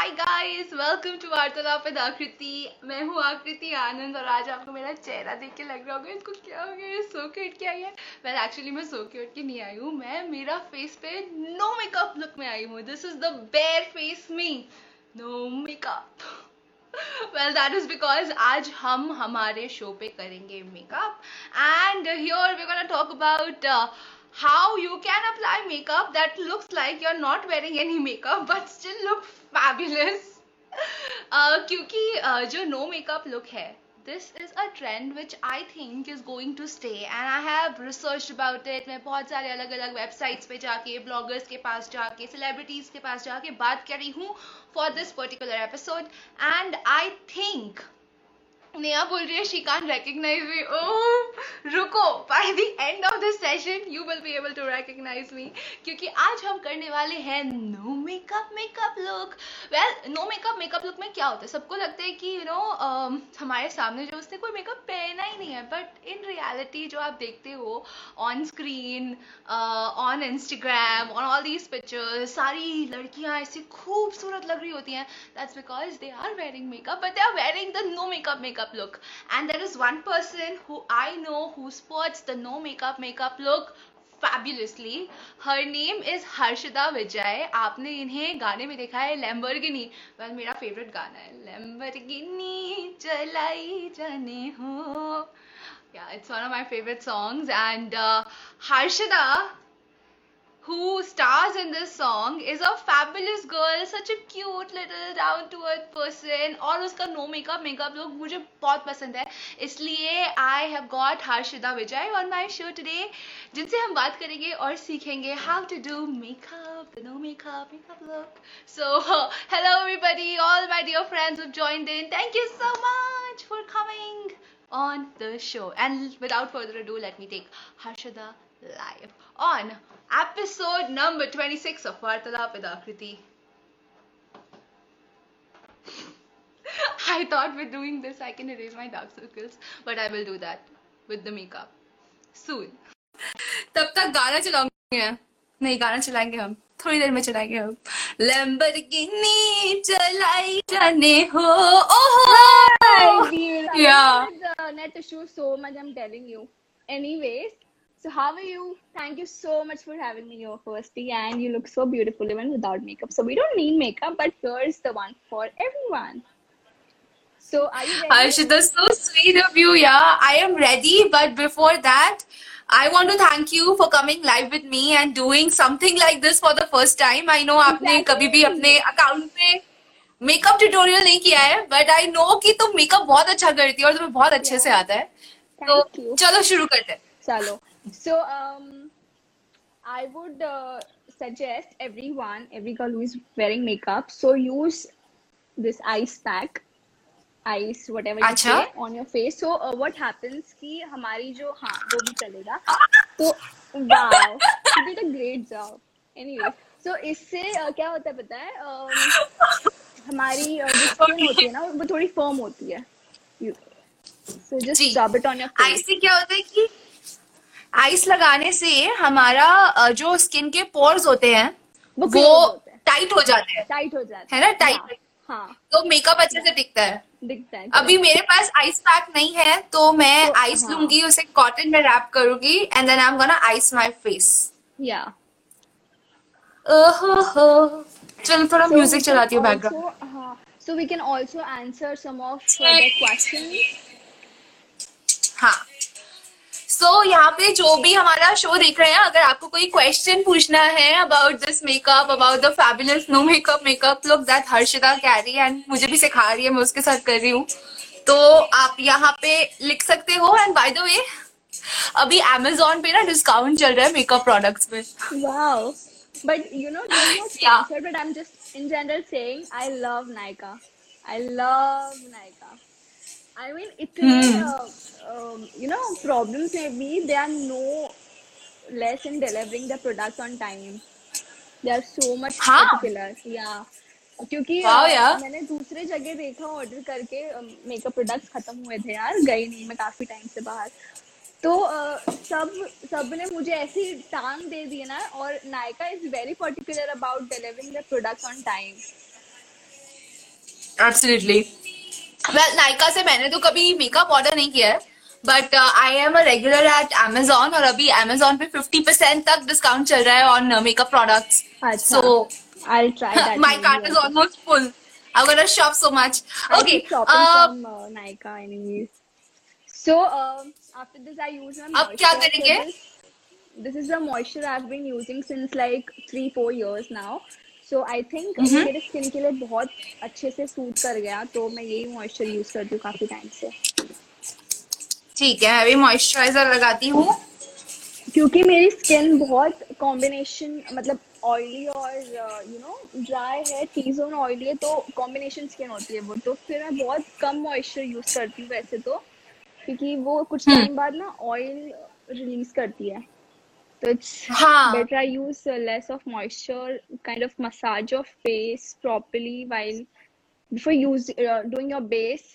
Hi guys welcome to Vartalap with Akriti मैं हूँ आकृति आनंद और आज आपको मेरा चेहरा देख के लग रहा होगा, इसको क्या हो गया सो क्यूट क्या है? वेल एक्चुअली मैं सो क्यूट की नहीं आई हूँ, मैं मेरा फेस पे नो मेकअप लुक में आई हूँ। This is the bare face me no makeup well, that is because आज हम हमारे शो पे करेंगे makeup and here we gonna talk about how you can apply makeup that looks like you're not wearing any makeup, but still look fabulous uh, क्योंकि uh, जो no makeup look है this is a trend which I think is going to stay and I have research about it मैं बहुत सारे अलग अलग websites पे जाके ब्लॉगर्स के पास जाके सेलिब्रिटीज के पास जाके बात कर रही हूँ for this particular episode and I think Neha बोल रही है she can recognise me oh रुको by the end of this session you will be able to recognise me क्योंकि आज हम करने वाले हैं no makeup makeup look well no makeup makeup look में क्या होता है? सबको लगता है कि you you no know, uh, हमारे सामने जो उसने कोई मेकअप पहना ही नहीं है. बट इन रियलिटी जो आप देखते हो on screen on Instagram on all these pictures सारी लड़कियाँ ऐसी खूबसूरत लग रही होती हैं. That's because they are wearing makeup but they are wearing the no makeup makeup makeup look and there is one person who I know who sports the no makeup makeup look fabulously her name is Harshada Vijay आपने इन्हें गाने में देखा है Lamborghini well मेरा favorite गाना है Lamborghini चलाई जाने हो yeah it's one of my favorite songs and uh, Harshada who stars in this song is a fabulous girl such a cute little down to earth person और उसका no makeup makeup look मुझे बहुत पसंद है इसलिए I have got Harshida Vijay on my show today जिनसे हम बात करेंगे और सीखेंगे how to do makeup the no makeup makeup look so hello everybody all my dear friends who've joined in thank you so much for coming on the show and without further ado let me take Harshada live on episode number 26 of Vartalap with Akriti. I thought with doing this I can erase my dark circles, but I will do that with the makeup soon. तब तक गाना चलाऊंगे नहीं गाना चलाएंगे हम थोड़ी देर में चलाएंगे हम Lamborghini चलाई जाने हो oh yeah net issue so much i'm telling you anyways so how are you? Thank you so much for having me here firstly and you look so beautiful even without makeup. So we don't need makeup but here's the one for everyone. So are you ready? Harshita, so sweet of you. Yeah, I am ready. But before that, I want to thank you for coming live with me and doing something like this for the first time. I know आपने Exactly. कभी भी अपने account पे makeup tutorial नहीं किया है but I know कि तुम मेकअप बहुत अच्छा करती हो और तुम्हें बहुत अच्छे से आता है तो you. चलो शुरू करते हैं Chalo. So um, I would uh, suggest everyone, every girl who is wearing makeup, so use this ice pack, ice whatever you अच्छा. say on your face. So uh, what happens कि हमारी जो हाँ वो भी चलेगा तो wow you did a great job anyway so इससे uh, क्या होता है पता है um, हमारी uh, जो स्किन होती है ना वो थोड़ी फर्म होती है You- so just rub it on your face ice से क्या होता है कि आइस लगाने से हमारा जो स्किन के पोर्स होते हैं वो वो हैं टाइट हो। जाते हैं। टाइट हो जाता है ना? टाइट हाँ हाँ। तो मेकअप अच्छे से टिकता है। दिखता है अभी मेरे पास आइस पैक नहीं है तो मैं तो, आइस हाँ। लूँगी उसे कॉटन में रैप करूँगी and then I am gonna ice my face या ओहो चलो थोड़ा म्यूज़िक चलाती हूँ बैकग्राउंड हाँ so we can also answer some of the questions हाँ। सो so, यहाँ पे जो भी हमारा शो देख रहे हैं अगर आपको कोई क्वेश्चन पूछना है about this makeup about the fabulous no makeup makeup look that Harshita carry and मुझे भी सिखा रही है मैं उसके साथ कर रही हूँ। तो आप यहाँ पे लिख सकते हो एंड बाय द वे अभी Amazon पे ना डिस्काउंट चल रहा है मेकअप प्रोडक्ट्स पे। Wow. But you know this is not Yeah. sponsored but I'm just in general saying I love Nykaa. I love Nykaa I mean uh, um, you know problems भी they are no less in delivering the product on time they are so much हाँ। particular yeah क्योंकि Wow, uh, yeah. मैंने दूसरे जगह देखा order करके makeup products खत्म हुए थे यार गई नहीं मैं काफ़ी टाइम से बाहर तो uh, सब सबने मुझे ऐसी टांग दे दी ना और Nykaa is very particular about delivering the product on time absolutely well Nykaa से मैंने तो कभी मेकअप ऑर्डर नहीं किया है but I am a regular at Amazon और अभी Amazon पे 50% तक डिस्काउंट चल रहा है ऑन मेकअप प्रोडक्ट्स अच्छा सो I'll try that. my maybe cart is also. almost full. I'm gonna shop so much. I Okay. Uh, from uh, Nykaa anyways. So um, after this, I use my अब क्या. करेंगे? This, this is the moisture I've been using since like three four years now. I think Mhm. मेरे skin के लिए बहुत अच्छे से suit कर गया तो मैं यही मॉइस्चर यूज़ करती हूँ काफ़ी टाइम से ठीक है मैं भी मॉइस्चराइजर लगाती हूँ क्योंकि मेरी स्किन बहुत कॉम्बिनेशन मतलब ऑयली और यू नो ड्राई है टी जोन ऑयली है तो कॉम्बिनेशन स्किन होती है वो तो फिर मैं बहुत कम मॉइस्चर यूज़ करती हूँ वैसे तो क्योंकि वो कुछ हम्म। टाइम बाद ना ऑयल रिलीज़ करती है तो it's better I use less of moisture kind of massage your face properly while before use doing your base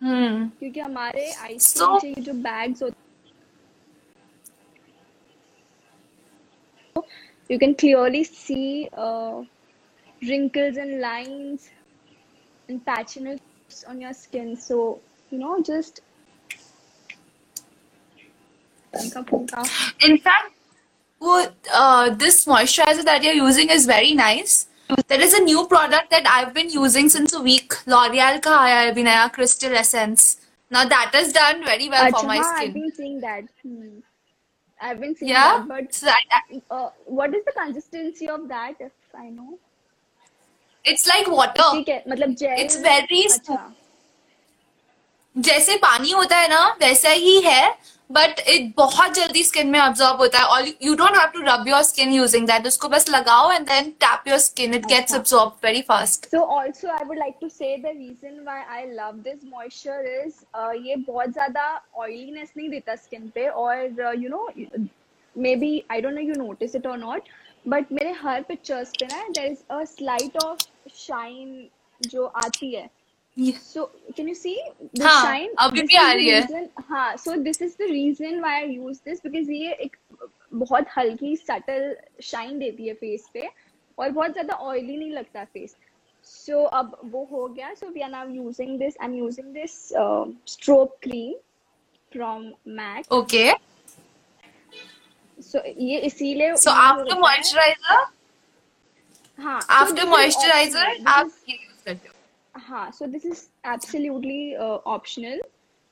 hmm क्योंकि हमारे आईस जो बैग्स होते you can clearly see wrinkles and lines and patches on your skin so you know just In fact, वो uh, this moisturizer that you're using is very nice. There is a new product that I've been using since a week. L'Oreal का आया है अभी Crystal Essence. Now that has done very well Achha, for my हाँ, I've been seeing that. Hmm. I've been seeing Yeah. that, but So I- I- uh, what is the consistency of that? If I know, it's like water. ठीक है मतलब jail It's very अच्छा जैसे पानी होता है ना वैसा ही है बट इट बहुत जल्दी स्किन में अब्जॉर्ब होता है you don't have to rub your skin using that उसको बस लगाओ and then tap your skin it gets absorb very fast so also I would like to say the reason why I love this moisture is ये बहुत ज़्यादा oiliness नहीं देता skin पे और you know maybe I don't know you notice it और not but मेरे हर पिक्चर्स पे ना there is a slight of shine जो आती है। रीजन व्हाई देती है फेस पे और बहुत ज़्यादा ऑयली नहीं लगता फेस सो अब वो हो गया। So we are now using this I am using this strobe cream from MAC okay so ये इसीलिए so after moisturiser after moisturiser आप हाँ so this is absolutely optional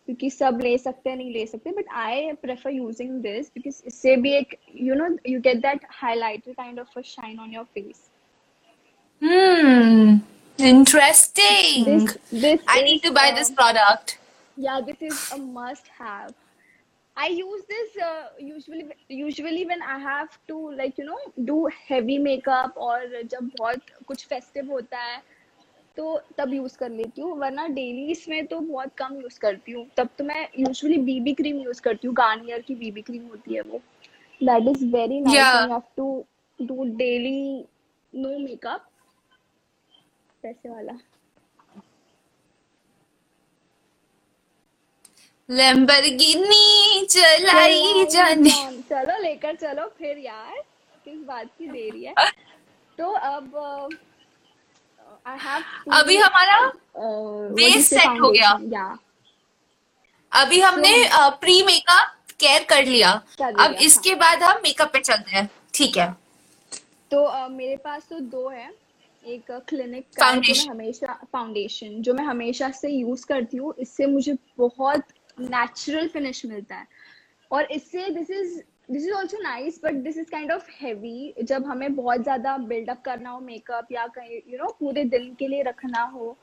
क्योंकि सब ले सकते हैं नहीं ले सकते but I prefer using this because इससे भी एक you know you get that highlighter kind of shine on your face interesting I need to buy this product या this is a must have I use this uh, usually usually when I have to like you know do heavy makeup or जब बहुत कुछ festive होता है तो तब use कर लेती हूँ वरना डेली इसमें तो बहुत कम यूज़ करती हूँ। तब तो मैं यूजुअली बीबी क्रीम यूज़ करती हूँ गार्नियर की बीबी क्रीम होती है वो। That is very nice have to do daily no makeup पैसे वाला। लैम्बोर्गिनी चलाई जाने। चलो लेकर चलो फिर यार किस बात की देरी है। तो अब अभी हमारा base set हो गया। अभी हमने प्री मेकअप केयर कर लिया। अब इसके बाद हम मेकअप पे चलते हैं। ठीक है। तो मेरे पास तो दो है। एक क्लिनिक है Foundation. हमेशा फाउंडेशन जो मैं हमेशा से यूज़ करती हूँ। इससे मुझे बहुत नेचुरल फिनिश मिलता है। और इससे this is this is also nice but this is kind of heavy जब हमें बहुत ज़्यादा बिल्डअप करना हो मेकअप या कहीं यू नो पूरे दिन के लिए रखना हो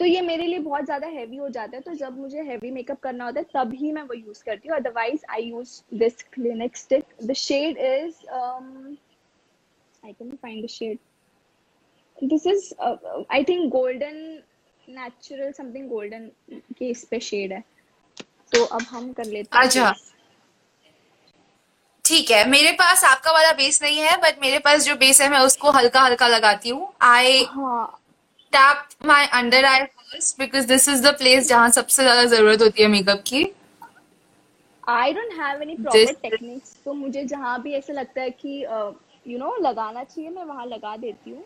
तो ये मेरे लिए बहुत ज़्यादा हैवी हो जाता है तो जब मुझे हैवी मेकअप करना होता है तभी मैं वो यूज़ करती हूँ otherwise I use this Clinique stick the shade is I can find the shade. This is, uh, uh, I think, golden natural something golden के इस पे शेड है. तो अब हम कर लेते हैं अच्छा। ठीक है मेरे पास आपका वाला बेस नहीं है बट मेरे पास जो बेस है मैं उसको हल्का हल्का लगाती हूँ। I tap my under eye first because this is the place जहाँ सबसे ज़्यादा ज़रूरत होती है मेकअप की। I don't have any proper This- techniques. तो मुझे जहाँ भी ऐसा लगता है कि यू नो लगाना चाहिए मैं वहाँ लगा देती हूँ।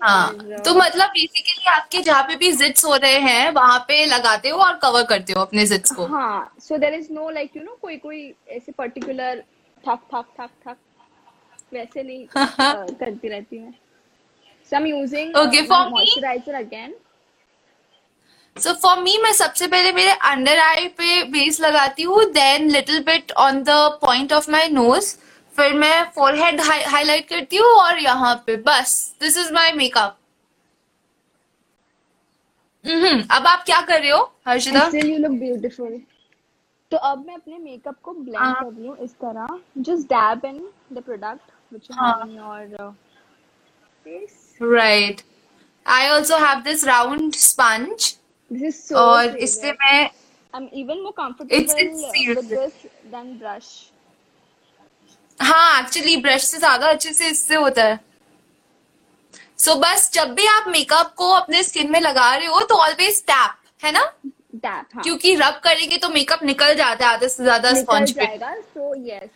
हाँ और तो मतलब बेसिकली आपके जहाँ पे भी जिट्स हो रहे हैं वहाँ पे लगाते हो और कवर करते हो अपने जिट्स को। हाँ so there is no like you know कोई कोई ऐसे पर्टिकुलर थक थक थक थक वैसे नहीं uh, करती रहती मैं so I am using moisturiser again so for me मैं सबसे पहले मेरे अंडर आई पे बेस लगाती हूँ then little bit on the point of my nose फिर मैं फोरहेड हाईलाइट करती हूँ और यहाँ पे बस this is my makeup hmm अब आप क्या कर रहे हो हर्षिता? यू लुक ब्यूटीफुल तो अब मैं अपने मेकअप को ब्लेंड हाँ। कर रही हूँ इस तरह। Just dab in the product which you. Have in your face right I also have this round sponge this is so और इससे मैं I am even more comfortable serious. With this then brush हाँ actually brush से ज़्यादा अच्छे से इससे होता है। सो so, बस जब भी आप मेकअप को अपने स्किन में लगा रहे हो तो ऑलवेज टैप है ना? डैब हाँ। क्योंकि रब करेंगे तो मेकअप निकल जाता है आधे से ज़्यादा स्पंज पे। जाएगा सो यस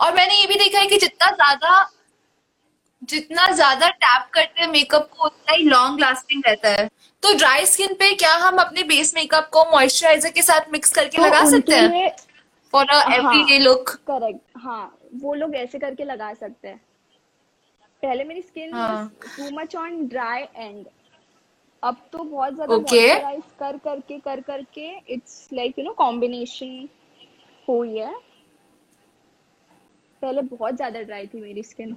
और मैंने ये भी देखा है कि जितना ज़्यादा जितना ज़्यादा टैप करते हैं मेकअप को उतना ही लॉन्ग लास्टिंग रहता है। तो ड्राई स्किन पे क्या हम अपने बेस मेकअप को मॉइस्चराइजर के साथ मिक्स करके तो लगा सकते हैं? For a everyday look correct हाँ वो लोग ऐसे करके लगा सकते हैं। पहले मेरी skin. Too much on dry and अब तो बहुत ज़्यादा Okay. कर करके कर करके it's like you know combination हुई है पहले बहुत ज़्यादा ड्राई थी मेरी स्किन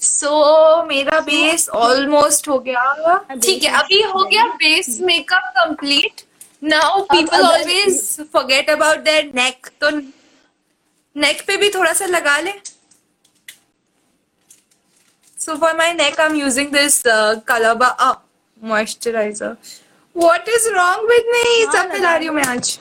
सो so, मेरा बेस ऑलमोस्ट हो गया। ठीक है अभी हो गया base makeup complete now people always forget about their neck तो नेक पे भी थोड़ा सा लगा ले। So for my neck I am using this कलबा moisturiser what is wrong with me हाँ, सब पिला रही हूँ मैं आज।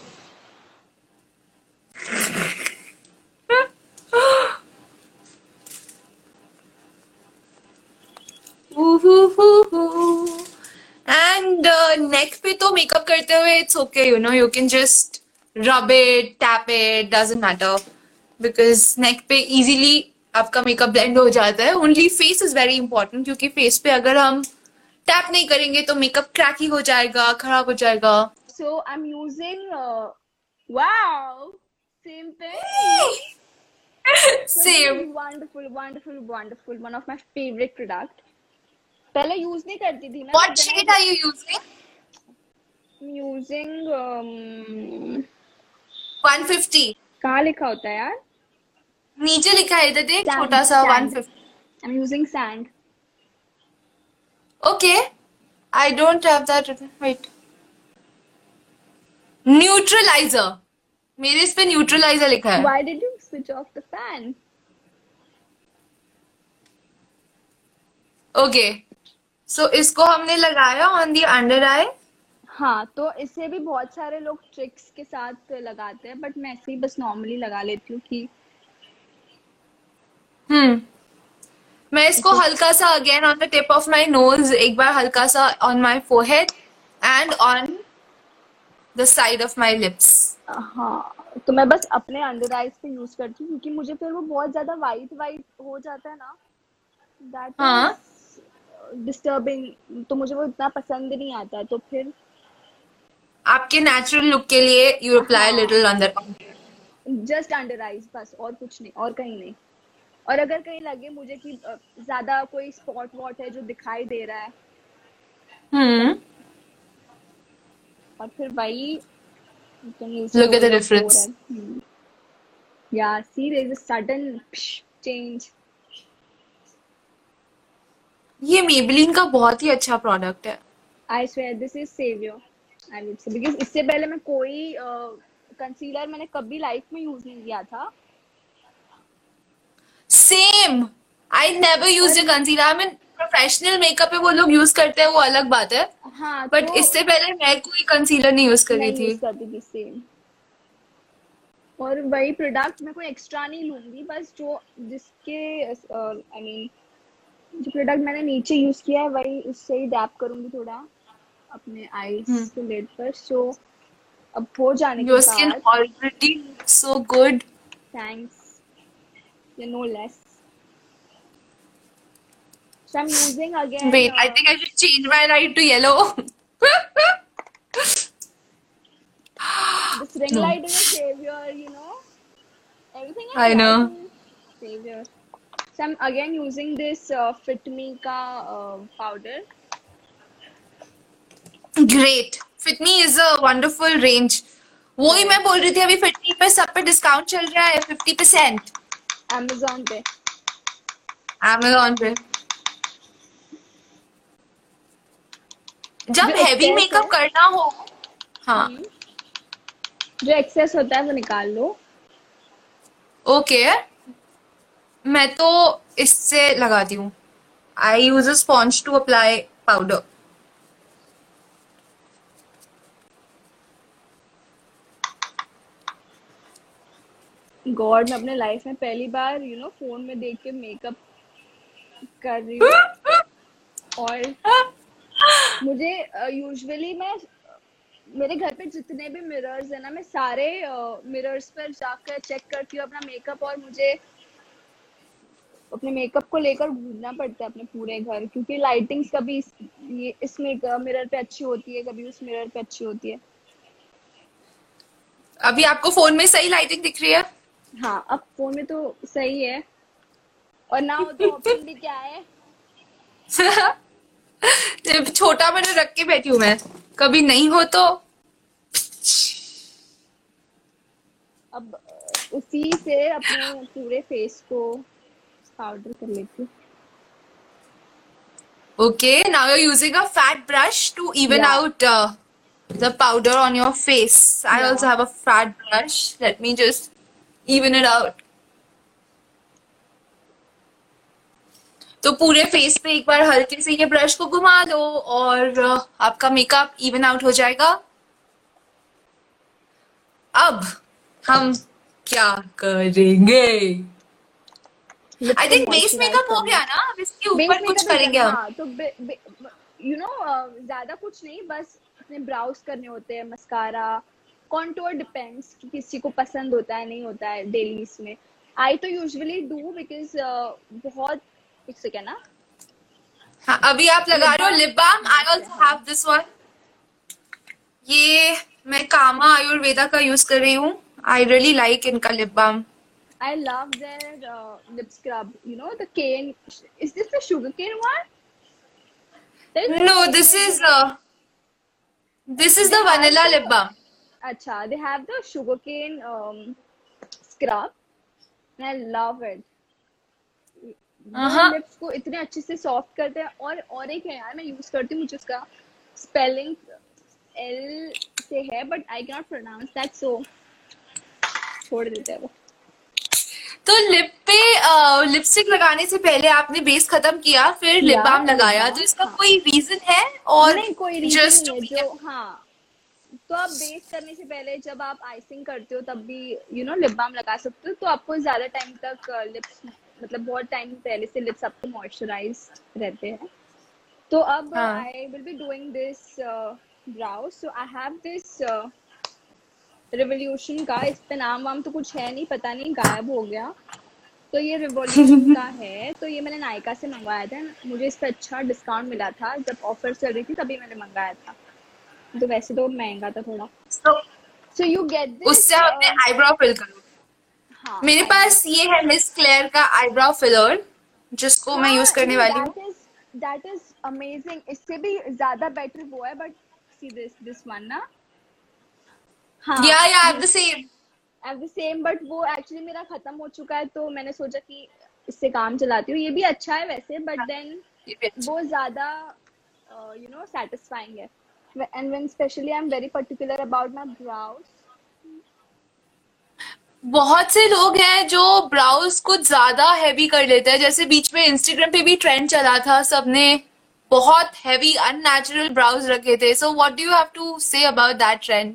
एंड नेक uh, पे तो मेकअप करते हुए it's okay you know you can just rub it tap it doesn't matter because neck पे इजीली आपका मेकअप ब्लेंड हो जाता है। Only face is very important क्योंकि फेस पे अगर हम टैप नहीं करेंगे तो मेकअप क्रैकी हो जाएगा खराब हो जाएगा। So I am using wow same same wonderful wonderful wonderful one of my favourite product पहले यूज़ नहीं करती थी मैं what shade are you using using um, 150 कहाँ लिखा होता है यार। नीचे लिखा है इधर देख छोटा सा sand. 150 I am using sand. I don't have that written. Wait. Neutralizer. मेरे इस पे न्यूट्रलाइजर लिखा है why did you switch off the fan okay so इसको हमने लगाया ऑन दी अंडर आई हाँ तो इसे भी बहुत सारे लोग ट्रिक्स के साथ लगाते हैं बट मैं ऐसे ही बस नॉर्मली लगा लेती हूँ कि हम्म। मैं इसको हल्का सा again on the tip of my nose एक बार हल्का सा on my forehead and on the side of my lips हाँ तो मैं बस अपने अंडर आईज पे यूज़ करती हूँ क्योंकि मुझे फिर वो बहुत ज़्यादा वाइट वाइट हो जाता है ना। दैट हाँ। डिस्टर्बिंग तो मुझे वो इतना पसंद नहीं आता तो फिर आपके नेचुरल लुक के लिए you apply. Little under just under eyes बस और कुछ नहीं और कहीं नहीं। और अगर कहीं लगे मुझे कि ज़्यादा कोई स्पॉट वॉट है जो दिखाई दे रहा है। हम्म। और फिर भाई लुक एट द डिफरेंस या see there is a sudden change ये मेबेलिन हम्म। का बहुत ही अच्छा प्रोडक्ट है। I swear this is saviour I mean because इससे पहले मैं कोई कंसीलर uh, मैंने कभी लाइफ में यूज़ नहीं किया था। Same I never use a concealer I mean professional makeup पे वो लोग यूज़ करते हैं वो अलग बात है। हाँ बट तो इससे पहले मैं कोई कंसीलर नहीं यूज़ कर रही थी। करती थी सेम और वही प्रोडक्ट मैं कोई एक्स्ट्रा नहीं लूँगी बस जो जिसके आई मीन जो प्रोडक्ट मैंने नीचे यूज़ किया है वही उससे ही डैप करूँगी थोड़ा अपने आईज हम्म। के लेड पर। सो अब हो जाने के your skin already so good thanks you know less So I'm using again. Wait, uh, I uh, think I should change my light to yellow. this ring No. light is a savior, you know. Everything I know. savior. So I'm again using this uh, Fit Me ka uh, powder. Great. Fitme is a wonderful range. वही मैं बोल रही थी अभी Fit Me पे सब पे discount चल रहा है फिफ्टी परसेंट Amazon पे. Amazon पे। जब हैवी मेकअप करना हो। हाँ। हम्म, जो एक्सेस होता है वो निकाल लो. ओके मैं तो इससे लगाती हूँ। I use a sponge to apply powder god मैं अपने लाइफ में पहली बार यू नो फ़ोन में देख के मेकअप कर रही हूँ। और मुझे यूजुअली uh, मैं मेरे घर पे जितने भी मिरर्स है ना मैं सारे मिरर्स uh, पर जाकर चेक करती हूँ अपना मेकअप और मुझे अपने मेकअप को लेकर घूमना पड़ता है अपने पूरे घर क्योंकि लाइटिंग्स कभी इस, ये इस मिरर पे अच्छी होती है कभी उस मिरर पे अच्छी होती है। अभी आपको फ़ोन में सही लाइटिंग दिख रही है? हाँ अब फ़ोन में तो सही है। और ना ऑप्शन तो भी क्या है? छोटा मैंने रख के बैठी हूँ मैं। कभी नहीं हो तो। अब उसी से अपने पूरे फेस को पाउडर कर लेती okay now you using a fat brush to even out the powder on your face I also have a fat brush let me just even it out. तो पूरे फेस पे एक बार हल्के से ये ब्रश को घुमा दो और uh, आपका मेकअप इवन आउट हो जाएगा। अब हम क्या करेंगे? आई थिंक बेस मेकअप हो गया ना? अब इसके ऊपर कुछ करेंगे हम। हाँ तो यू नो ज़्यादा कुछ नहीं बस अपने ब्राउज करने होते हैं मस्कारा कॉन्टोर डिपेंड्स कि किसी को पसंद होता है नहीं होता है डेलीज में आई तो यूजुअली डू बिकॉज़ बहुत एक सेकेंड ना हाँ अभी आप लगा रहे हो lip balm I also have this one ये मैं कामा आयुर्वेदा का यूज़ कर रही हूँ आई रियली लाइक इनका lip balm I love their uh, lip scrub. You know the cane. Is this the sugar cane one? There is no this. Is this is the acha. They have the sugar cane um, scrub, and I love it. Lips को इतने अच्छे से soft करते हैं और और एक है यार मैं यूज़ करती हूँ मुझे उसका स्पेलिंग एल से है but I can not pronounce that so छोड़ देते हैं वो तो लिप पे लिपस्टिक लगाने से पहले आपने बेस खत्म किया फिर लिप बाम लगाया तो इसका हाँ कोई रीजन है और नहीं कोई रीजन जस्ट है जो हाँ तो आप बेस करने से पहले जब आप आइसिंग करते हो तब भी यू नो लिप बाम लगा सकते हो तो आपको ज़्यादा टाइम तक लिप्स मतलब बहुत टाइम पहले से लिप्स आपको मॉइस्चराइज रहते हैं। तो अब I will be doing this brow so I have this Revolution का इस पे नाम वाम तो कुछ है नहीं पता नहीं गायब हो गया। तो ये रिवॉल्यूशन का है। तो ये मैंने नायका से मंगवाया था। मुझे इस पे अच्छा डिस्काउंट मिला था। जब ऑफ़र चल रही थी तभी मैंने मंगाया था। तो वैसे तो महँगा था थोड़ा। सो यू गेट दिस उससे आप अपने आईब्रो फिल करो। हाँ। मेरे पास ये है मिस क्लेयर का आईब्रो फिलर जिसको मैं यूज़ हाँ करने वाली हूँ। दैट इज़ अमेजिंग इससे भी ज़्यादा बेटर वो है but see this this one ना। हाँ। या या ये the same at the same but वो एक्चुअली मेरा खत्म हो चुका है तो मैंने सोचा कि इससे काम चलाती हूँ। ये भी अच्छा है वैसे बट देन भी अच्छा वो ज़्यादा यू नो सेटिस्फाइंग है। When specially I am very particular about my brows बहुत से लोग हैं जो ब्राउज कुछ ज़्यादा हैवी कर लेते हैं। जैसे बीच में इंस्टाग्राम पे भी ट्रेंड चला था सबने बहुत हैवी अननेचुरल ब्राउज रखे थे। So what do you have to say about that trend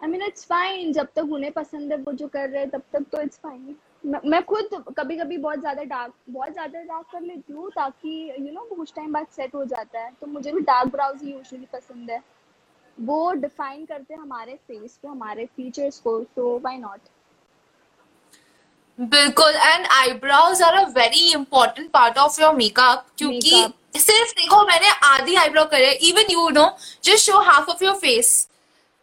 I mean it's fine जब तक उन्हें पसंद है वो जो कर रहे हैं तब तक तो इट्स फाइन मैं मैं खुद कभी कभी बहुत ज़्यादा डार्क बहुत ज़्यादा डार्क कर लेती हूँ ताकि यू नो कुछ टाइम बाद सेट हो जाता है। तो मुझे भी डार्क ब्राउज ही यूजुअली पसंद है। वो डिफाइन करते हैं हमारे फेस को हमारे फीचर्स को तो व्हाई नॉट बिल्कुल and eyebrows are a very important part of your makeup क्योंकि Makeup. सिर्फ़ देखो मैंने आधी आईब्रो करे even you know just show half of your face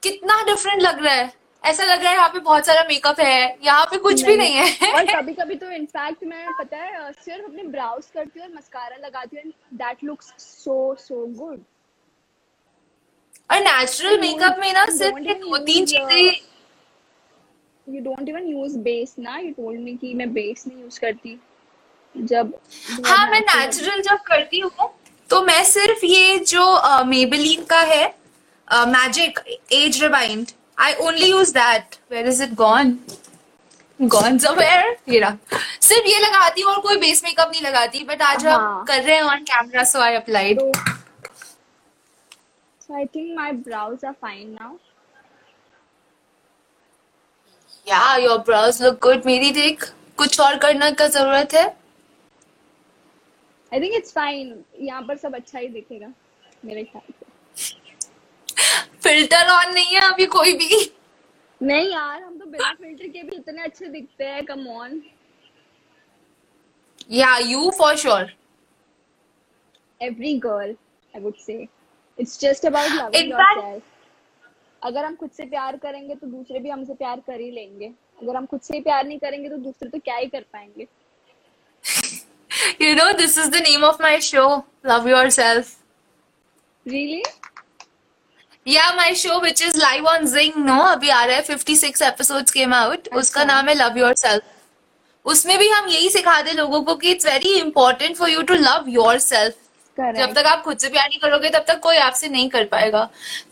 कितना डिफरेंट लग रहा है। ऐसा लग रहा है यहाँ पे बहुत सारा मेकअप है यहाँ पे कुछ नहीं, भी नहीं है। और कभी कभी तो इनफैक्ट मैं पता है सिर्फ़ अपने ब्राउज करती हूँ और मस्कारा लगाती हूँ that looks so so good और नेचुरल मेकअप में ना सिर्फ़ दो तीन uh, चीज़ें you don't even use base ना यू टोल्ड मी कि मैं बेस नहीं यूज़ करती। जब हाँ मैं natural- नेचुरल जब करती हूँ तो मैं सिर्फ़ ये जो मेबेलिन का है magic age rewind I only use that where is it gone gone somewhere ये रहा सिर्फ़ ये लगाती हूँ और कोई बेस मेकअप नहीं लगाती बट आज हम हाँ। कर रहे हैं on camera so I applied so I think my brows are fine now. Yeah your brows look good मेरी देख कुछ और करने का ज़रूरत है? I think it's fine. यहाँ पर सब अच्छा ही दिखेगा मेरे ख्याल से। फ़िल्टर ऑन नहीं है अभी कोई भी। नहीं यार हम तो बिना फ़िल्टर के भी इतने अच्छे दिखते हैं come on yeah you for sure I would say. It's just about loving In fact- yourself. अगर हम खुद से प्यार करेंगे तो दूसरे भी हमसे प्यार कर ही लेंगे। अगर हम खुद से ही प्यार नहीं करेंगे तो दूसरे तो क्या ही कर पाएँगे। You know, this is the name of my show, Love Yourself. really? Yeah, my show which is live on Zing, no? अभी आ रहा है 56 episodes came out. उसका अच्छा। नाम है Love Yourself. उसमें भी हम यही सिखा दे लोगों को कि it's very important for you to love yourself जब तक आप खुद से प्यार नहीं करोगे तब तक कोई आपसे नहीं कर पाएगा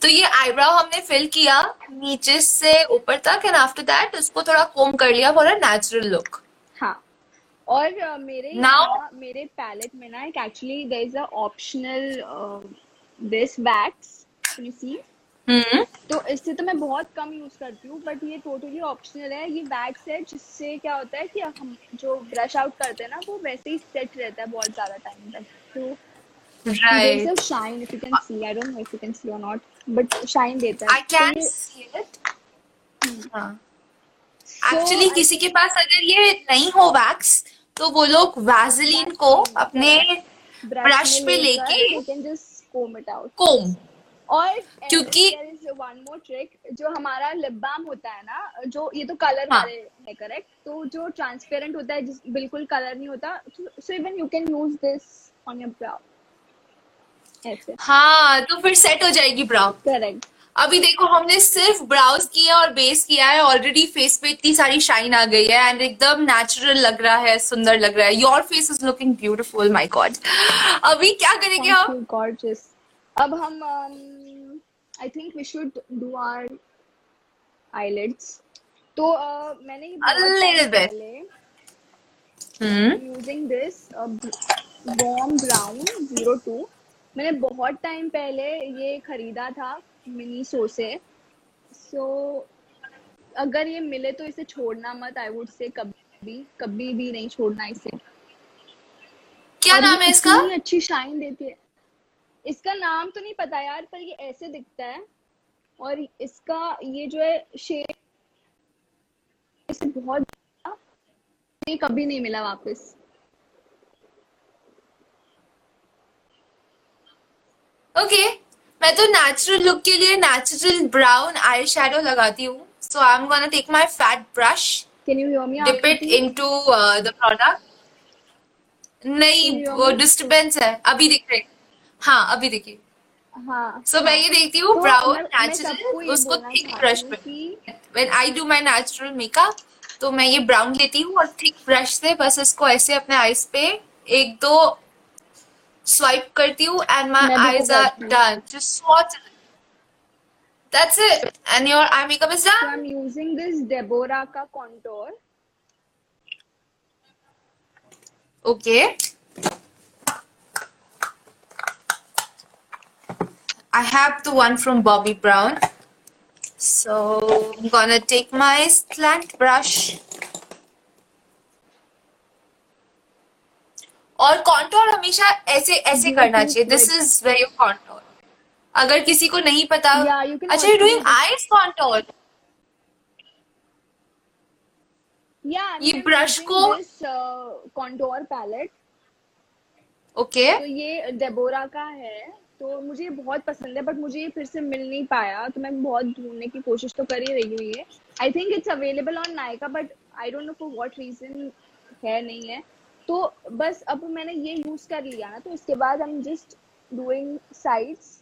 तो ये आईब्राउ हमने फिल किया नीचे से ऊपर तक एंड आफ्टर दैट उसको थोड़ा कोम कर लिया फॉर अ नेचुरल लुक हाँ और uh, मेरे Now- यहाँ मेरे पैलेट में ना एक actually is a optional this wax see hmm. तो इससे तो मैं बहुत कम यूज़ करती हूँ बट ये टोटली ऑप्शनल है। ये वैक्स है जिससे क्या होता है कि हम जो ब्रश आउट करते हैं ना वो वैसे ही सेट रहता है बहुत ज़्यादा टाइम तक। तो right there's shine if you can see I don't know if you can see or not but shine देता है। आई कैन तो ये- सी इट हाँ। एक्चुअली किसी के पास अगर ये नहीं हो वैक्स तो वो लोग वैसलीन को अपने ब्रश पे लेके you can just comb it कोम और क्योंकि- वन मोर ट्रिक जो हमारा लिप बाम होता है ना जो ये तो कलर हाँ। है करेक्ट तो जो ट्रांसपेरेंट होता है जिस बिल्कुल कलर नहीं होता so even you can use this on your brow ऐसे हाँ तो फिर सेट हो जाएगी ब्राउ करेक्ट अभी देखो हमने सिर्फ़ ब्राउज किया और बेस किया है ऑलरेडी फेस पे इतनी सारी शाइन आ गई है एंड एकदम नेचुरल लग रहा है सुंदर लग रहा है। Your face is looking beautiful my god अभी क्या करेंगे हम? गॉर्जियस अब हम I think we should do our eyelids तो uh, मैंने. हम्म using this balm brown zero two मैंने बहुत टाइम पहले ये खरीदा था मिनी सो से. सो अगर ये मिले तो इसे छोड़ना मत आई वुड से कभी कभी भी नहीं छोड़ना इसे. क्या नाम है इसका? अच्छी शाइन देती है। इसका नाम तो नहीं पता यार पर ये ऐसे दिखता है। और इसका ये जो है शेड इसे बहुत ये कभी नहीं मिला वापस। ओके मैं तो नेचुरल लुक के लिए नेचुरल ब्राउन आई शेडो लगाती हूँ। So I am gonna take my fat brush can you hear me dip it into the product नहीं वो? डिस्टरबेंस है अभी दिख रहे हाँ अभी देखिए। हाँ। सो so, मैं ये देखती हूँ तो ब्राउन नेचुरल उसको थिक ब्रश पे। When I do my natural makeup तो मैं ये ब्राउन लेती हूँ और थिक ब्रश से बस इसको ऐसे अपने आईज पे एक दो स्वाइप करती हूँ and my eyes are done just swatch that's it and your eye makeup is so done I'm using this Deborah का contour. Okay. I have the one from Bobby Brown. So I'm gonna take my slant brush. और contour हमेशा ऐसे ऐसे करना चाहिए। This is very contour अगर किसी को नहीं पता अच्छा यू डूइंग आईज कॉन्टोर ये ब्रश को कॉन्टोर पैलेट ओके ये डेबोरा का है। तो मुझे ये बहुत पसंद है बट मुझे ये फिर से मिल नहीं पाया तो मैं बहुत ढूँढने की कोशिश तो कर ही रही हूँ ये। I think it's available on Nykaa but I don't know for what reason है नहीं है। तो बस अब मैंने ये यूज़ कर लिया ना तो इसके बाद I am just doing sides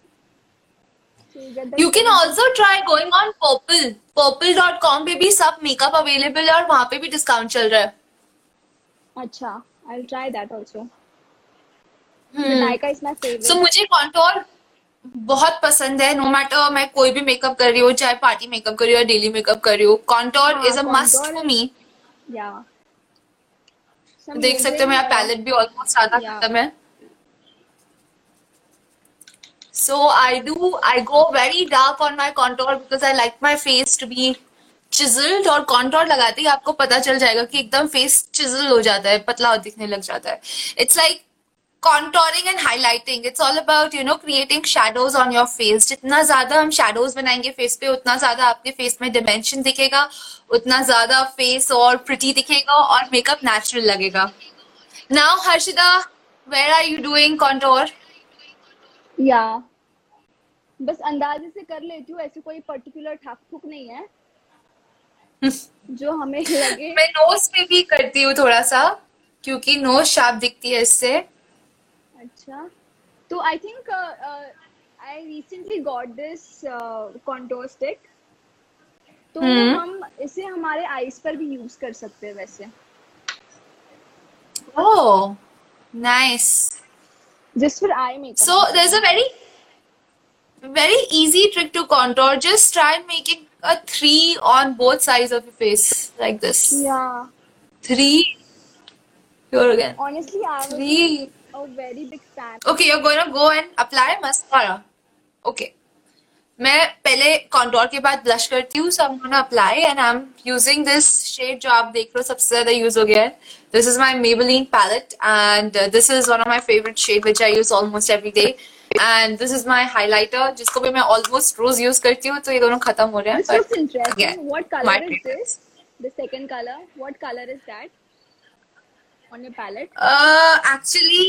you can also try going on Purple Purple dot com पे भी सब मेकअप अवेलेबल है और वहाँ पे भी डिस्काउंट चल रहा है। अच्छा I will try that also hmm Nykaa is my so favourite मुझे कॉन्टोर बहुत पसंद है नो मैटर मैं कोई भी मेकअप कर रही हूँ चाहे पार्टी मेकअप कर रही हूँ डेली मेकअप कर रही हूँ contour is a must for me देख सकते हो मेरा पैलेट भी ऑलमोस्ट आधा Yeah. खत्म है। So i do i go very dark on my contour because i like my face to be chiseled और contour लगाते ही आपको पता चल जाएगा कि एकदम face chisel हो जाता है पतला दिखने लग जाता है। It's like contouring and highlighting it's all about you know creating shadows on your face जितना ज़्यादा हम शेडोज बनाएँगे फेस पे उतना ज़्यादा आपके फेस में डिमेंशन दिखेगा उतना ज़्यादा फेस और प्रिटी दिखेगा और मेकअप नेचुरल लगेगा। Now Harshida where are you doing contour या बस अंदाजे से कर लेती हूँ ऐसे कोई पर्टिकुलर ठाक ठुक नहीं है। जो हमें लगे। मैं नोज़ पे भी करती हूँ थोड़ा सा क्योंकि नोज़ शार्प दिखती है इससे। अच्छा। तो I think I recently got this contour stick तो हम इसे हमारे आईज पर भी यूज़ कर सकते हैं वैसे। ओ nice just for eye makeup so there is a very very easy trick to contour just try making a three on both sides of your face like this या three your again honestly I three a very big fan Okay, you're going to go and apply mascara. Okay. मैं पहले contour के बाद blush करती हूँ so I am gonna apply and I am using this shade जो आप देख रहे हो सबसे ज़्यादा यूज़ हो गया है this is my Maybelline palette and this is one of my favourite shade which I use almost every day and this is my highlighter जिसको भी मैं ऑलमोस्ट रोज यूज़ करती हूँ तो ये दोनों खत्म हो रहे हैं This looks but interesting. again, what my color is favorites. this? The second color. What color is that on your palette? Actually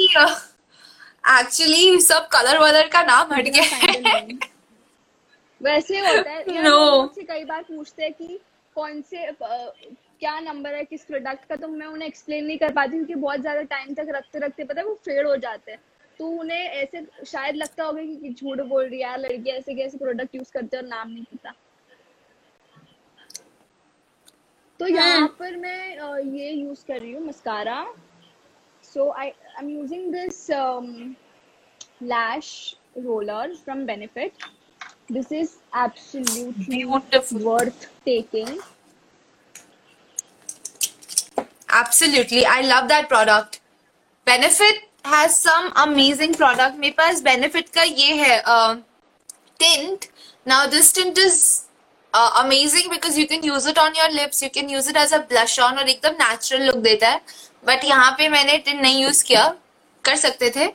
actually सब कलर वलर का नाम हट गया? वैसे होता है यार No. मुझसे कई बार पूछते हैं कि कौन से अ, क्या नंबर है किस प्रोडक्ट का तो मैं उन्हें एक्सप्लेन नहीं कर पाती क्योंकि बहुत ज़्यादा टाइम तक रखते रखते पता है वो फेड हो जाते हैं तो उन्हें ऐसे शायद लगता होगा कि, कि झूठ बोल रही है यार लड़की ऐसे कैसे प्रोडक्ट यूज़ करते हैं और नाम नहीं पता तो यहाँ पर मैं ये यूज़ कर रही हूँ mascara so I I am using this lash roller from benefit this is absolutely Beautiful. worth taking Absolutely, I love that product. Benefit has some amazing product. मेरे पास Benefit का ये है uh, tint. Now this tint is amazing because you can use it on your lips you can use it as a blush on और एकदम natural look देता है। But यहाँ पे मैंने टिन नहीं यूज़ किया। कर सकते थे?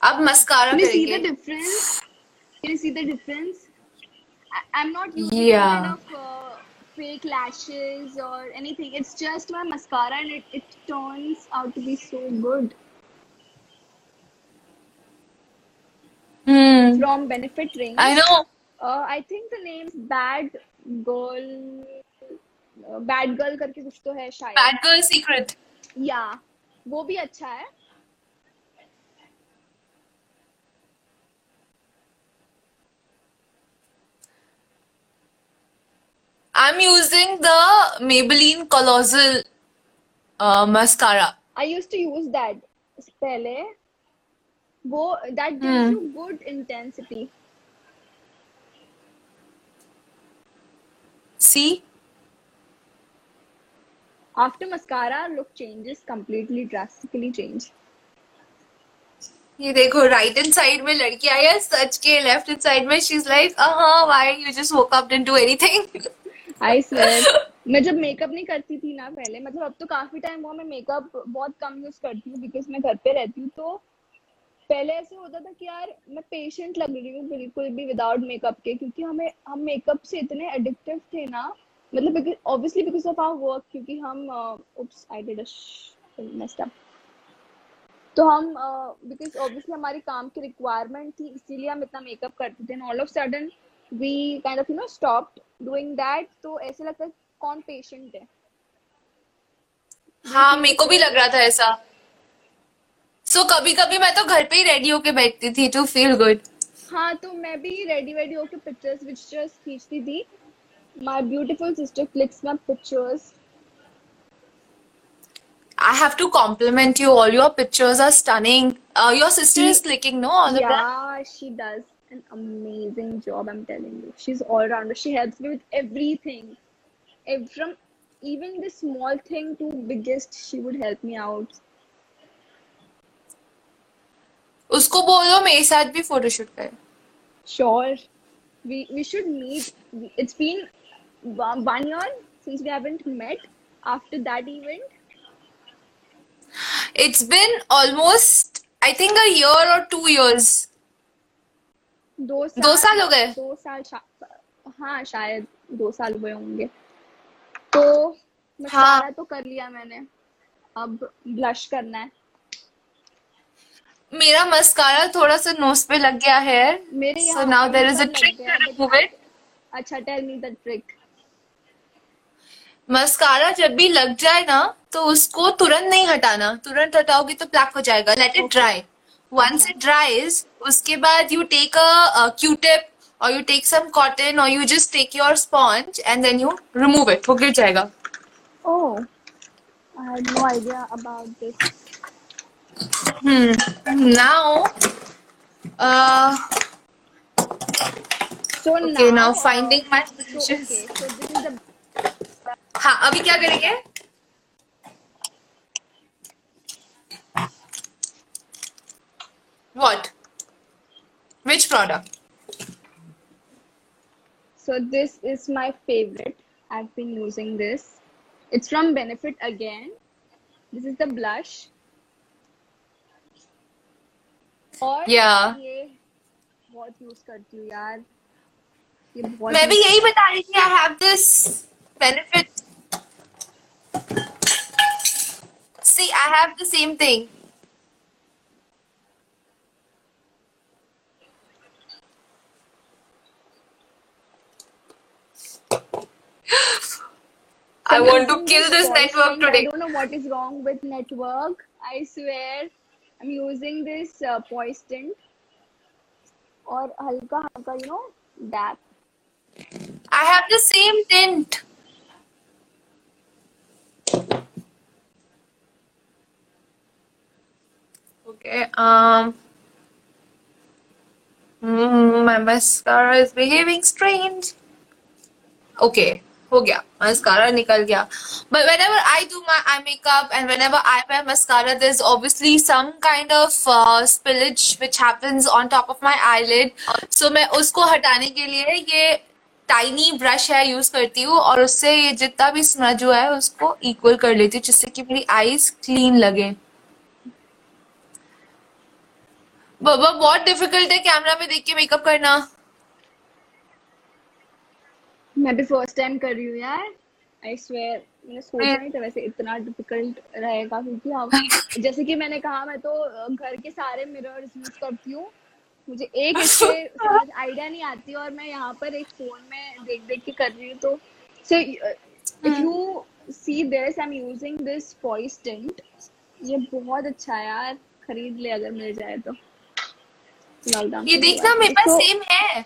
अब मस्कारा करेंगे। See the difference can you uh, i think the name is bad girl uh, bad girl करके कुछ तो है शायद Bad Girl Secret. या वो भी अच्छा है I'm using the Maybelline Colossal uh, mascara. I used to use that पहले वो that gives Hmm. you good intensity See? after mascara look changes completely drastically change ये देखो राइट हैंड साइड में लड़की आई है सच के लेफ़्ट हैंड साइड में शी इज़ लाइक हाँ why you just woke up didn't do anything I swear. मैं जब मेकअप नहीं करती थी ना पहले मतलब अब तो काफ़ी टाइम हुआ मैं मेकअप बहुत कम यूज़ करती हूँ बिकॉज़ मैं घर पे रहती हूँ तो पहले ऐसे होता था कि यार मैं पेशेंट लग रही हूँ बिल्कुल भी विदाउट मेकअप के क्योंकि हमें हम मेकअप से इतने एडिक्टिव थे ना मतलब obviously because of our work क्योंकि हम uh, I did a sh- messed up. तो हम बिकॉज़ ऑब्वियसली हमारी काम की रिक्वायरमेंट थी इसीलिए हम इतना मेकअप करते थे all of sudden we kind of you know stop doing that तो ऐसे लगता है कौन पेशेंट है? हाँ मेरे को भी लग रहा था ऐसा। सो so, कभी कभी मैं तो घर पे ही रेडी होके बैठती थी टू फील गुड हाँ तो मैं भी रेडी वेडी होके पिक्चर्स विक्चर्स खींचती थी my beautiful sister clicks my pictures I have to compliment you. All your pictures are stunning. Uh, your sister She- is clicking, no? All. Yeah, she does an amazing job. I'm telling you, she's all rounder. She helps me with everything, from even the small thing to biggest. She would help me out. उसको बोलो मेरे साथ भी photoshoot करे। Sure we we should meet it's been one year since we haven't met after that event it's been almost I think a year और two years दो साल हो गए। दो साल हाँ शायद दो साल हुए होंगे। तो मैं हाँ. तो कर लिया मैंने। अब ब्लश करना है। मेरा मस्कारा थोड़ा सा नोज़ पे लग गया है। मेरे so यहाँ now पे there is a ऊपर लग trick to remove it. अच्छा tell me the trick mascara जब भी लग जाए ना तो उसको तुरंत नहीं हटाना। तुरंत हटाओगे तो ब्लैक हो जाएगा। Let it dry once it dries उसके बाद you take a Q tip और यू टेक सम कॉटन और you just take your sponge and then you remove it वो गिर जाएगा। Oh, I had no idea about this. Hmm. Now, uh, So okay, now uh, finding my so, lashes. okay, so this is the हाँ अभी क्या करेंगे What? Which product? so this is my favorite. I've been using this. It's from Benefit again. This is the blush. और Yeah. ये बहुत use करती हूँ यार ये बहुत मैं भी use- यही बता रही थी I have this benefit See, I have the same thing. I So want to using kill this voice network thing, I today. don't know what is wrong with network. I swear. I'm using this uh, or halka halka, you know, dab. I have the same tint. Okay. Um. Mm, my mascara is behaving strange. Okay. हो गया mascara निकल गया। But whenever I do my eye makeup and whenever I my mascara this obviously some kind of spillage which happens on top of my eye lid so मैं उसको हटाने के लिए ये टाइनी ब्रश है यूज़ करती हूँ और उससे ये जितना भी स्मज हुआ है उसको इक्वल कर लेती हूँ जिससे कि मेरी आईज क्लीन लगे। बाबा बहुत डिफ़िकल्ट है कैमरा में देख के मेकअप करना। मैं भी फ़र्स्ट टाइम कर रही हूँ यार। आई स्वेयर मैंने सोचा नहीं था वैसे इतना डिफ़िकल्ट रहेगा क्योंकि हम जैसे कि मैंने कहा मैं तो घर के सारे मिरर्स यूज़ करती हूँ। मुझे एक इससे समझ आइडिया नहीं आती और मैं यहाँ पर एक फ़ोन में देख देख के कर रही हूँ तो so if you see this I am using this voice tint ये बहुत अच्छा है यार खरीद ले अगर मिल जाए तो। ये देखना मेरे पास सेम है।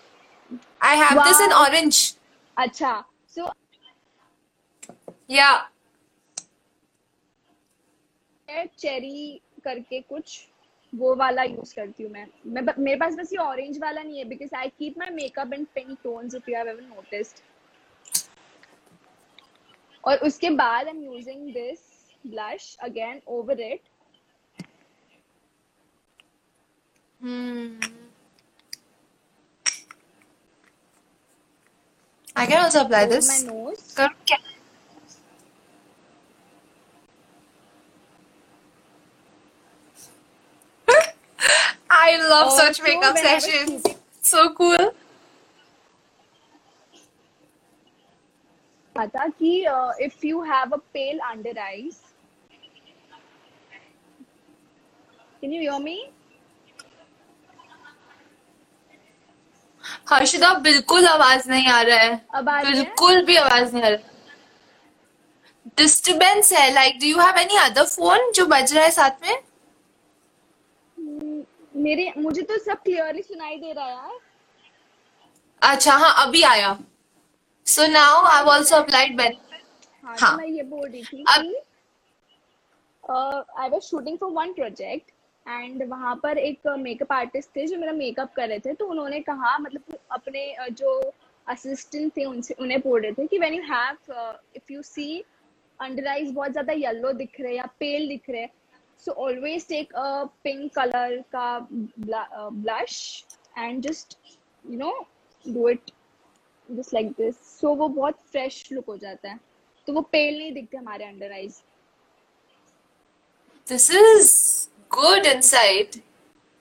I have this in orange अच्छा सो या चेरी करके कुछ वो वाला यूज़ करती हूँ मैं। मैं मेरे पास बस ये ऑरेंज वाला नहीं है because I keep my makeup in pink tones if you have ever noticed और उसके बाद I am using this blush again over it Hmm. I can also apply this. My nose. Can I love also, such makeup sessions. So cool. Tha uh, if you have a pale under eyes, can you hear me? Harshita बिल्कुल आवाज़ नहीं आ रहा है। अब आ रही है? बिल्कुल भी आवाज़ नहीं आ रहा। डिस्टरबेंस है like do you have any other phone जो बज रहा है साथ में? मेरे मुझे तो सब क्लियरली सुनाई दे रहा है यार। अच्छा हाँ अभी आया। So now I also applied Ben हाँ मैं ये बोल रही थी अब I was shooting for one project and वहाँ पर एक मेकअप आर्टिस्ट थे जो मेरा मेकअप कर रहे थे तो उन्होंने कहा मतलब अपने जो असिस्टेंट थे उनसे, उन्हें बोल रहे थे कि when you have if you see under eyes बहुत ज़्यादा येलो दिख रहे या पेल दिख रहे so always take a pink colour का blush and just you know do it just like this so वो बहुत फ्रेश लुक हो जाता है। तो वो पेल नहीं दिखते हमारे under eyes this is good insight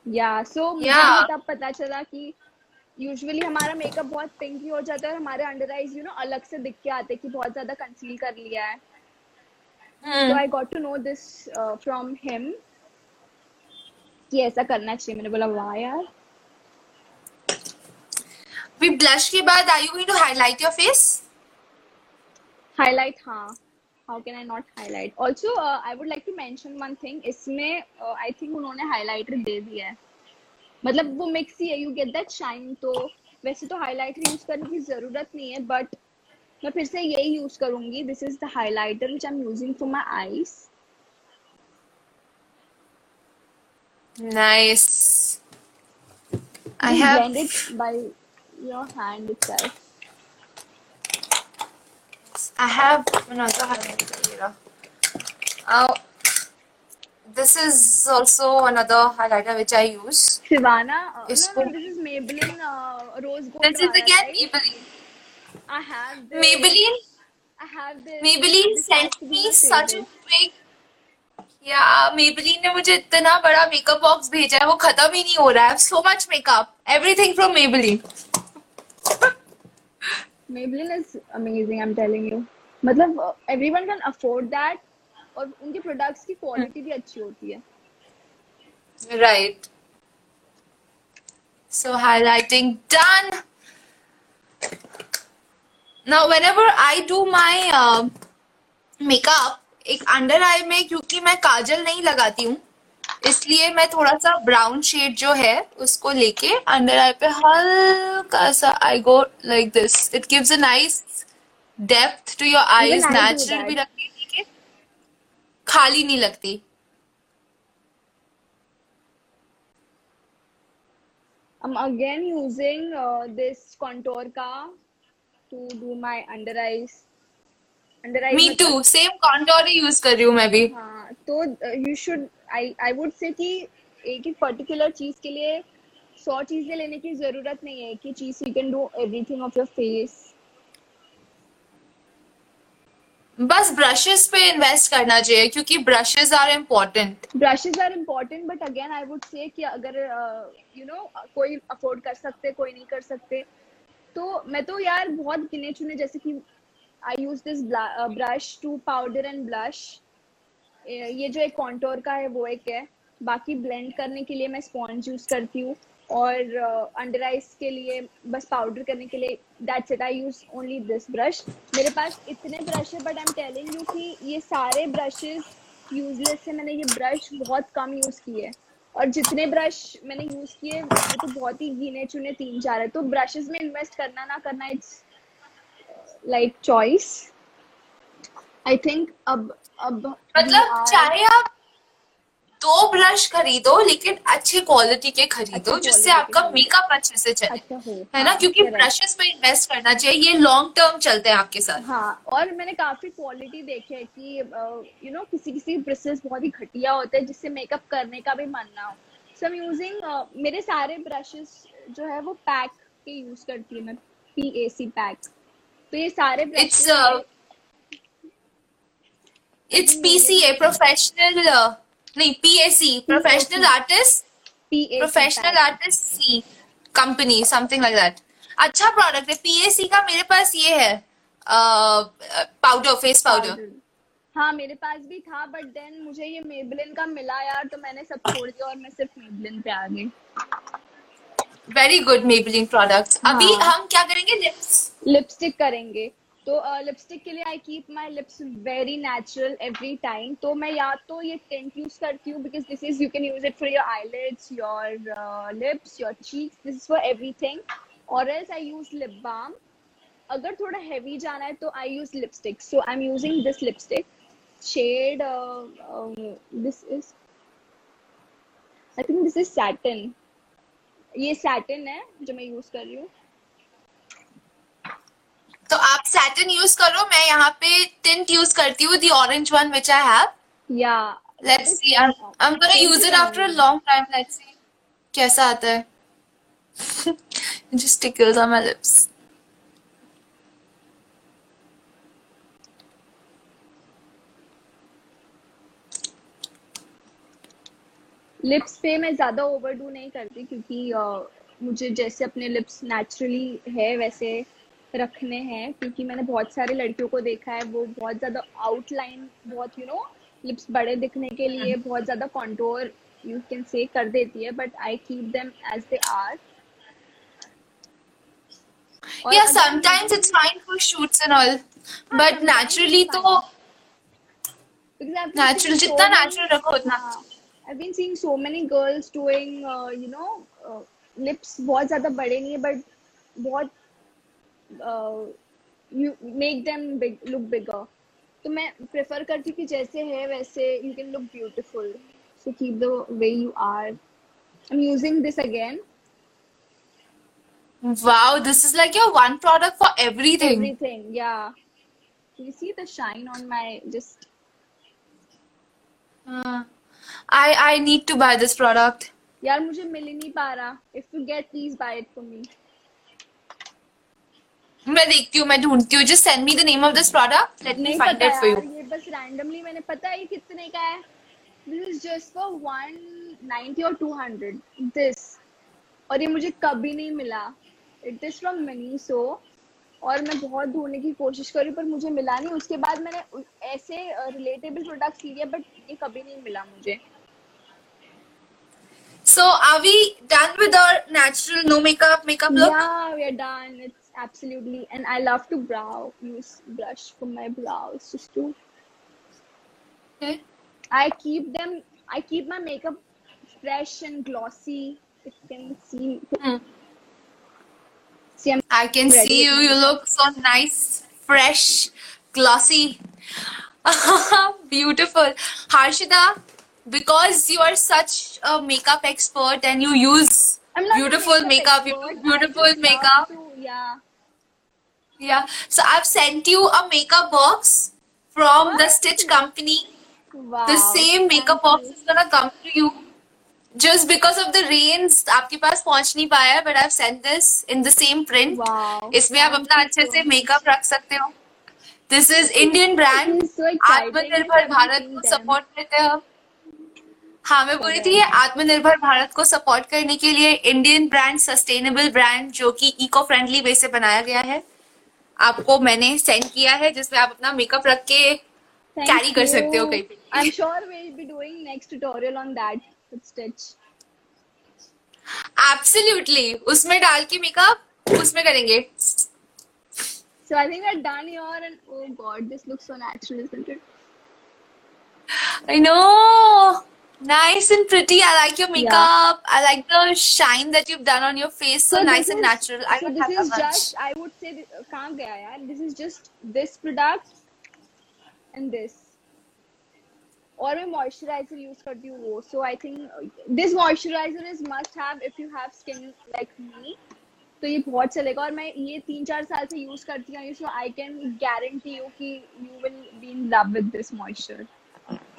या सो मुझे या तब पता चला कि यूजुअली हमारा मेकअप बहुत पिंकी हो जाता है और हमारे अंडर आईज यू नो अलग से दिख के आते कि बहुत ज़्यादा कंसील कर लिया है। तो हम्म I got to know this from him कि ऐसा करना चाहिए। मैंने बोला वाह यार। भी ब्लश के बाद are you going to highlight your face highlight हाँ। How can I not highlight also I would like to mention one thing इसमें आई थिंक उन्होंने हाईलाइटर दे दिया है। मतलब वो मिक्स ही है। यू गेट दैट शाइन तो वैसे तो हाईलाइटर यूज़ करने की ज़रूरत नहीं है बट मैं फिर से यही यूज़ करूँगी। This is the highlighter which I am using for my eyes Nice. I have blend it by your hand itself I have another highlighter here. Oh, this is also another highlighter which I use. Shivana uh, no no this is Maybelline uh, rose gold this is again right Maybelline. I have this Maybelline I have this Maybelline this sent me such a big या Maybelline ने मुझे इतना बड़ा makeup box भेजा है वो खत्म ही नहीं हो रहा है so much makeup everything from Maybelline is amazing, I'm telling you. मतलब uh, everyone can afford that और उनके products की quality भी अच्छी होती है. right so highlighting done now whenever I do my uh, makeup एक अंडर आई में क्योंकि मैं काजल नहीं लगाती हूँ इसलिए मैं थोड़ा सा ब्राउन शेड जो है उसको लेके अंडर आई पे हल्का सा I go like this it gives a nice depth to your eyes natural भी. लगती है खाली नहीं लगती I'm again using uh, this contour का to do my under eyes. Under eyes me too same contour he use कर रही हूँ मैं भी। हाँ तो you should I I would say कि एक एक पर्टिकुलर चीज़ के लिए सौ चीज़ें लेने की ज़रूरत नहीं है ही चीज़ you can do everything of your face बस ब्रशेस पे इन्वेस्ट करना चाहिए क्योंकि brushes are important brushes are important but again I would say कि अगर you uh, no you know, कोई अफोर्ड कर सकते कोई नहीं कर सकते। तो मैं तो यार बहुत गिने चुने जैसे कि I use this brush to powder and blush ये जो एक कॉन्टोर का है, वो एक है। बाकी ब्लेंड करने के लिए मैं स्पॉन्ज यूज़ करती हूँ। और अंडर आइज़ के लिए बस पाउडर करने के लिए that's it I use only this brush मेरे पास इतने ब्रश है but I am telling you कि ये सारे ब्रशेस यूजलेस है। मैंने ये ब्रश बहुत कम यूज़ किए और जितने ब्रश मैंने यूज़ किए वो तो बहुत ही गिने चुने तीन चार है। तो ब्रशेस में इन्वेस्ट करना ना करना it's like choice I think अब अब मतलब चाहे आप दो ब्रश खरीदो लेकिन अच्छे क्वालिटी के खरीदो जिससे आपका मेकअप अच्छे से चले। अच्छा हो। है ना? क्योंकि ब्रशेस पे इन्वेस्ट करना चाहिए ये लॉन्ग टर्म चलते हैं आपके साथ। हाँ और मैंने काफ़ी क्वालिटी देखी है कि यू नो किसी किसी ब्रशेस बहुत ही घटिया होते हैं जिससे मेकअप करने का भी मन ना हो। सो एम यूजिंग मेरे सारे ब्रशेस जो है वो पैक के यूज़ करती हूँ मैं पी ए सी पैक तो ये सारे इट्स इट्स पीसीए प्रोफेशनल नहीं PAC professional artist professional artist C company something like that अच्छा प्रोडक्ट है पीएसी का मेरे पास ये है पाउडर फेस पाउडर पाउडर हाँ मेरे पास भी था बट देन मुझे ये मेबलिन का मिला यार तो मैंने सब छोड़ दिया और मैं सिर्फ़ मेबलिन पे आ गई। वेरी गुड मेबलिन प्रोडक्ट्स अभी। हम क्या करेंगे? लिप्स लिपस्टिक करेंगे। तो लिपस्टिक के लिए I keep my lips very natural every time तो मैं या तो ये टेंट यूज़ करती हूँ because this is you can use it for your eyelids your lips your cheeks this is for everything और else I use lip balm अगर थोड़ा हैवी जाना है तो I use lipstick so I am using this lipstick shade this is I think this is satin ये satin है जो मैं यूज़ कर रही हूँ। तो आप सैटिन यूज़ करो मैं यहाँ पे टिंट यूज़ करती हूँ the orange one which I have या। Let's see I am gonna use it after a long time let's see कैसा आता है? Just tickles on my lips. Lips पे मैं ज़्यादा ओवरडू नहीं करती क्योंकि अ, मुझे जैसे अपने लिप्स नेचुरली है वैसे रखने हैं क्योंकि मैंने बहुत सारे लड़कियों को देखा है वो बहुत ज़्यादा आउटलाइन बहुत यू नो लिप्स बड़े दिखने के लिए बहुत ज़्यादा कॉन्टोर यू कैन से कर देती है but I keep them as they are yeah sometimes it's fine for shoots and all हाँ but naturally तो been natural जितना natural रखो उतना हाँ। I've been seeing so many girls doing uh, you know uh, lips बहुत ज्यादा बड़े नहीं है but बहुत uh, you make them big look bigger तो मैं प्रेफर करती हूँ कि जैसे है वैसे you can look beautiful so keep the way you are I'm using this again wow this is like your one product for everything everything yeah Do you see the shine on my just Uh, I I need to buy this product. यार मुझे मिल ही नहीं पा रहा। If you get please buy it for me. मैं देखती हूँ मैं ढूंढती हूँ। Just send me the name of this product. Let me नहीं find पता it for you. ये बस रैंडमली मैंने पता है कितने का है। दिस इज़ जस्ट फॉर 190 और 200 दिस और ये मुझे कभी नहीं मिला। इट इज़ फ्रॉम मिनीसो और मैं बहुत ढूँढने की कोशिश करी पर मुझे मिला नहीं। उसके बाद मैंने ऐसे रिलेटेबल प्रोडक्ट्स लिए बट ये कभी नहीं मिला मुझे। So are we done with our natural no makeup makeup look Yeah, we are done. It's absolutely, and I love to brow use blush for my brows just to. okay. I keep them. I keep my makeup fresh and glossy. If you can see, Hmm. see, I'm I can ready see you you look so nice fresh glossy beautiful harshita because you are such a makeup expert and you use I'm not a beautiful makeup, you expert. do I beautiful just love makeup to- yeah. Yeah. So I've sent you a makeup box from the Stitch Company. Wow. The same makeup thank box you. is gonna come to you. Just because of the rains, आपके पास पहुंच नहीं पाया है, but I've sent this in the same print. Wow. इसमें आप Thank अपना you अच्छे so से much. मेकअप रख सकते हो. This is Indian brand. This is so exciting. Atmanirbhar I've Bharat seen को them. सपोर्ट करते हैं हम. हाँ मैं बोली थी ये आत्मनिर्भर भारत को सपोर्ट करने के लिए इंडियन ब्रांड सस्टेनेबल ब्रांड जो कि इको फ्रेंडली वे से बनाया गया है आपको मैंने सेंड किया है जिसमें आप अपना मेकअप रख के कैरी कर सकते हो कहीं पे। I'm sure we'll be doing next tutorial on that with Stitch. Absolutely उसमें डाल के मेकअप उसमें करेंगे। So I think we're done here, and oh god, this looks so natural, isn't it? I know nice and pretty i like your makeup i like the shine that you've done on your face so, nice this and is- natural i so don't this have is that much just I would say th- कहाँ गया यार this is just this product and this और मैं moisturizer use करती हूँ वो so I think this moisturizer is must have if you have skin like me तो ये बहुत चलेगा और मैं ये तीन चार साल से यूज़ करती हूँ so I can guarantee you कि you will be in love with this moisture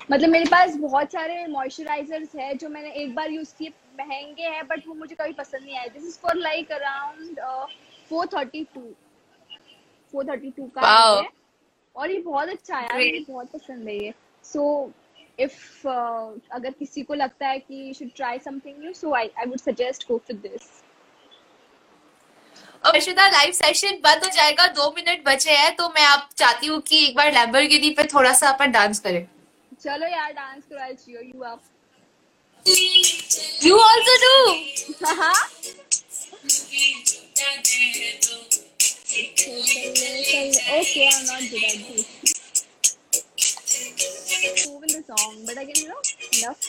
मतलब मेरे पास बहुत सारे मॉइस्चराइजर्स है जो मैंने एक बार यूज़ किए महँगे हैं बट वो मुझे कभी पसंद नहीं आए। This is for like around four thirty two four thirty two का Wow. है और ये बहुत अच्छा है मुझे बहुत पसंद है ये। सो इफ़ अगर किसी को लगता है कि you should try something new so I I would suggest go for this अब अर्शिता लाइव सेशन बंद हो जाएगा दो मिनट बचे हैं तो मैं आप चाहती हूँ कि एक बार लैम्बोर्गिनी पे थोड़ा सा अपन डांस करें। चलो यार डांस करो I cheer you up you also do हाँ okay I'm not good at this move in the song but I can you know enough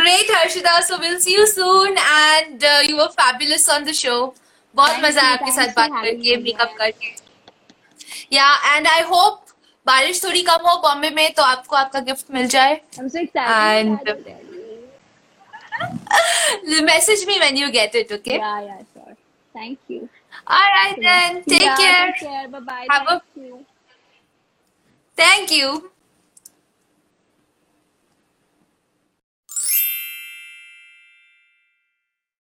Great, Harshita. So we'll see you soon. And uh, you were fabulous on the show. बहुत Thank मज़ा आया you, आपके thanks साथ बात for having करके me, makeup yeah. करके या and I hope बारिश थोड़ी कम हो बॉम्बे में तो आपको आपका गिफ्ट मिल जाए I'm so excited And- excited, Daddy. message me when you get it okay yeah yeah sure thank you all right then take yeah, care take care bye bye Have a- thank you thank you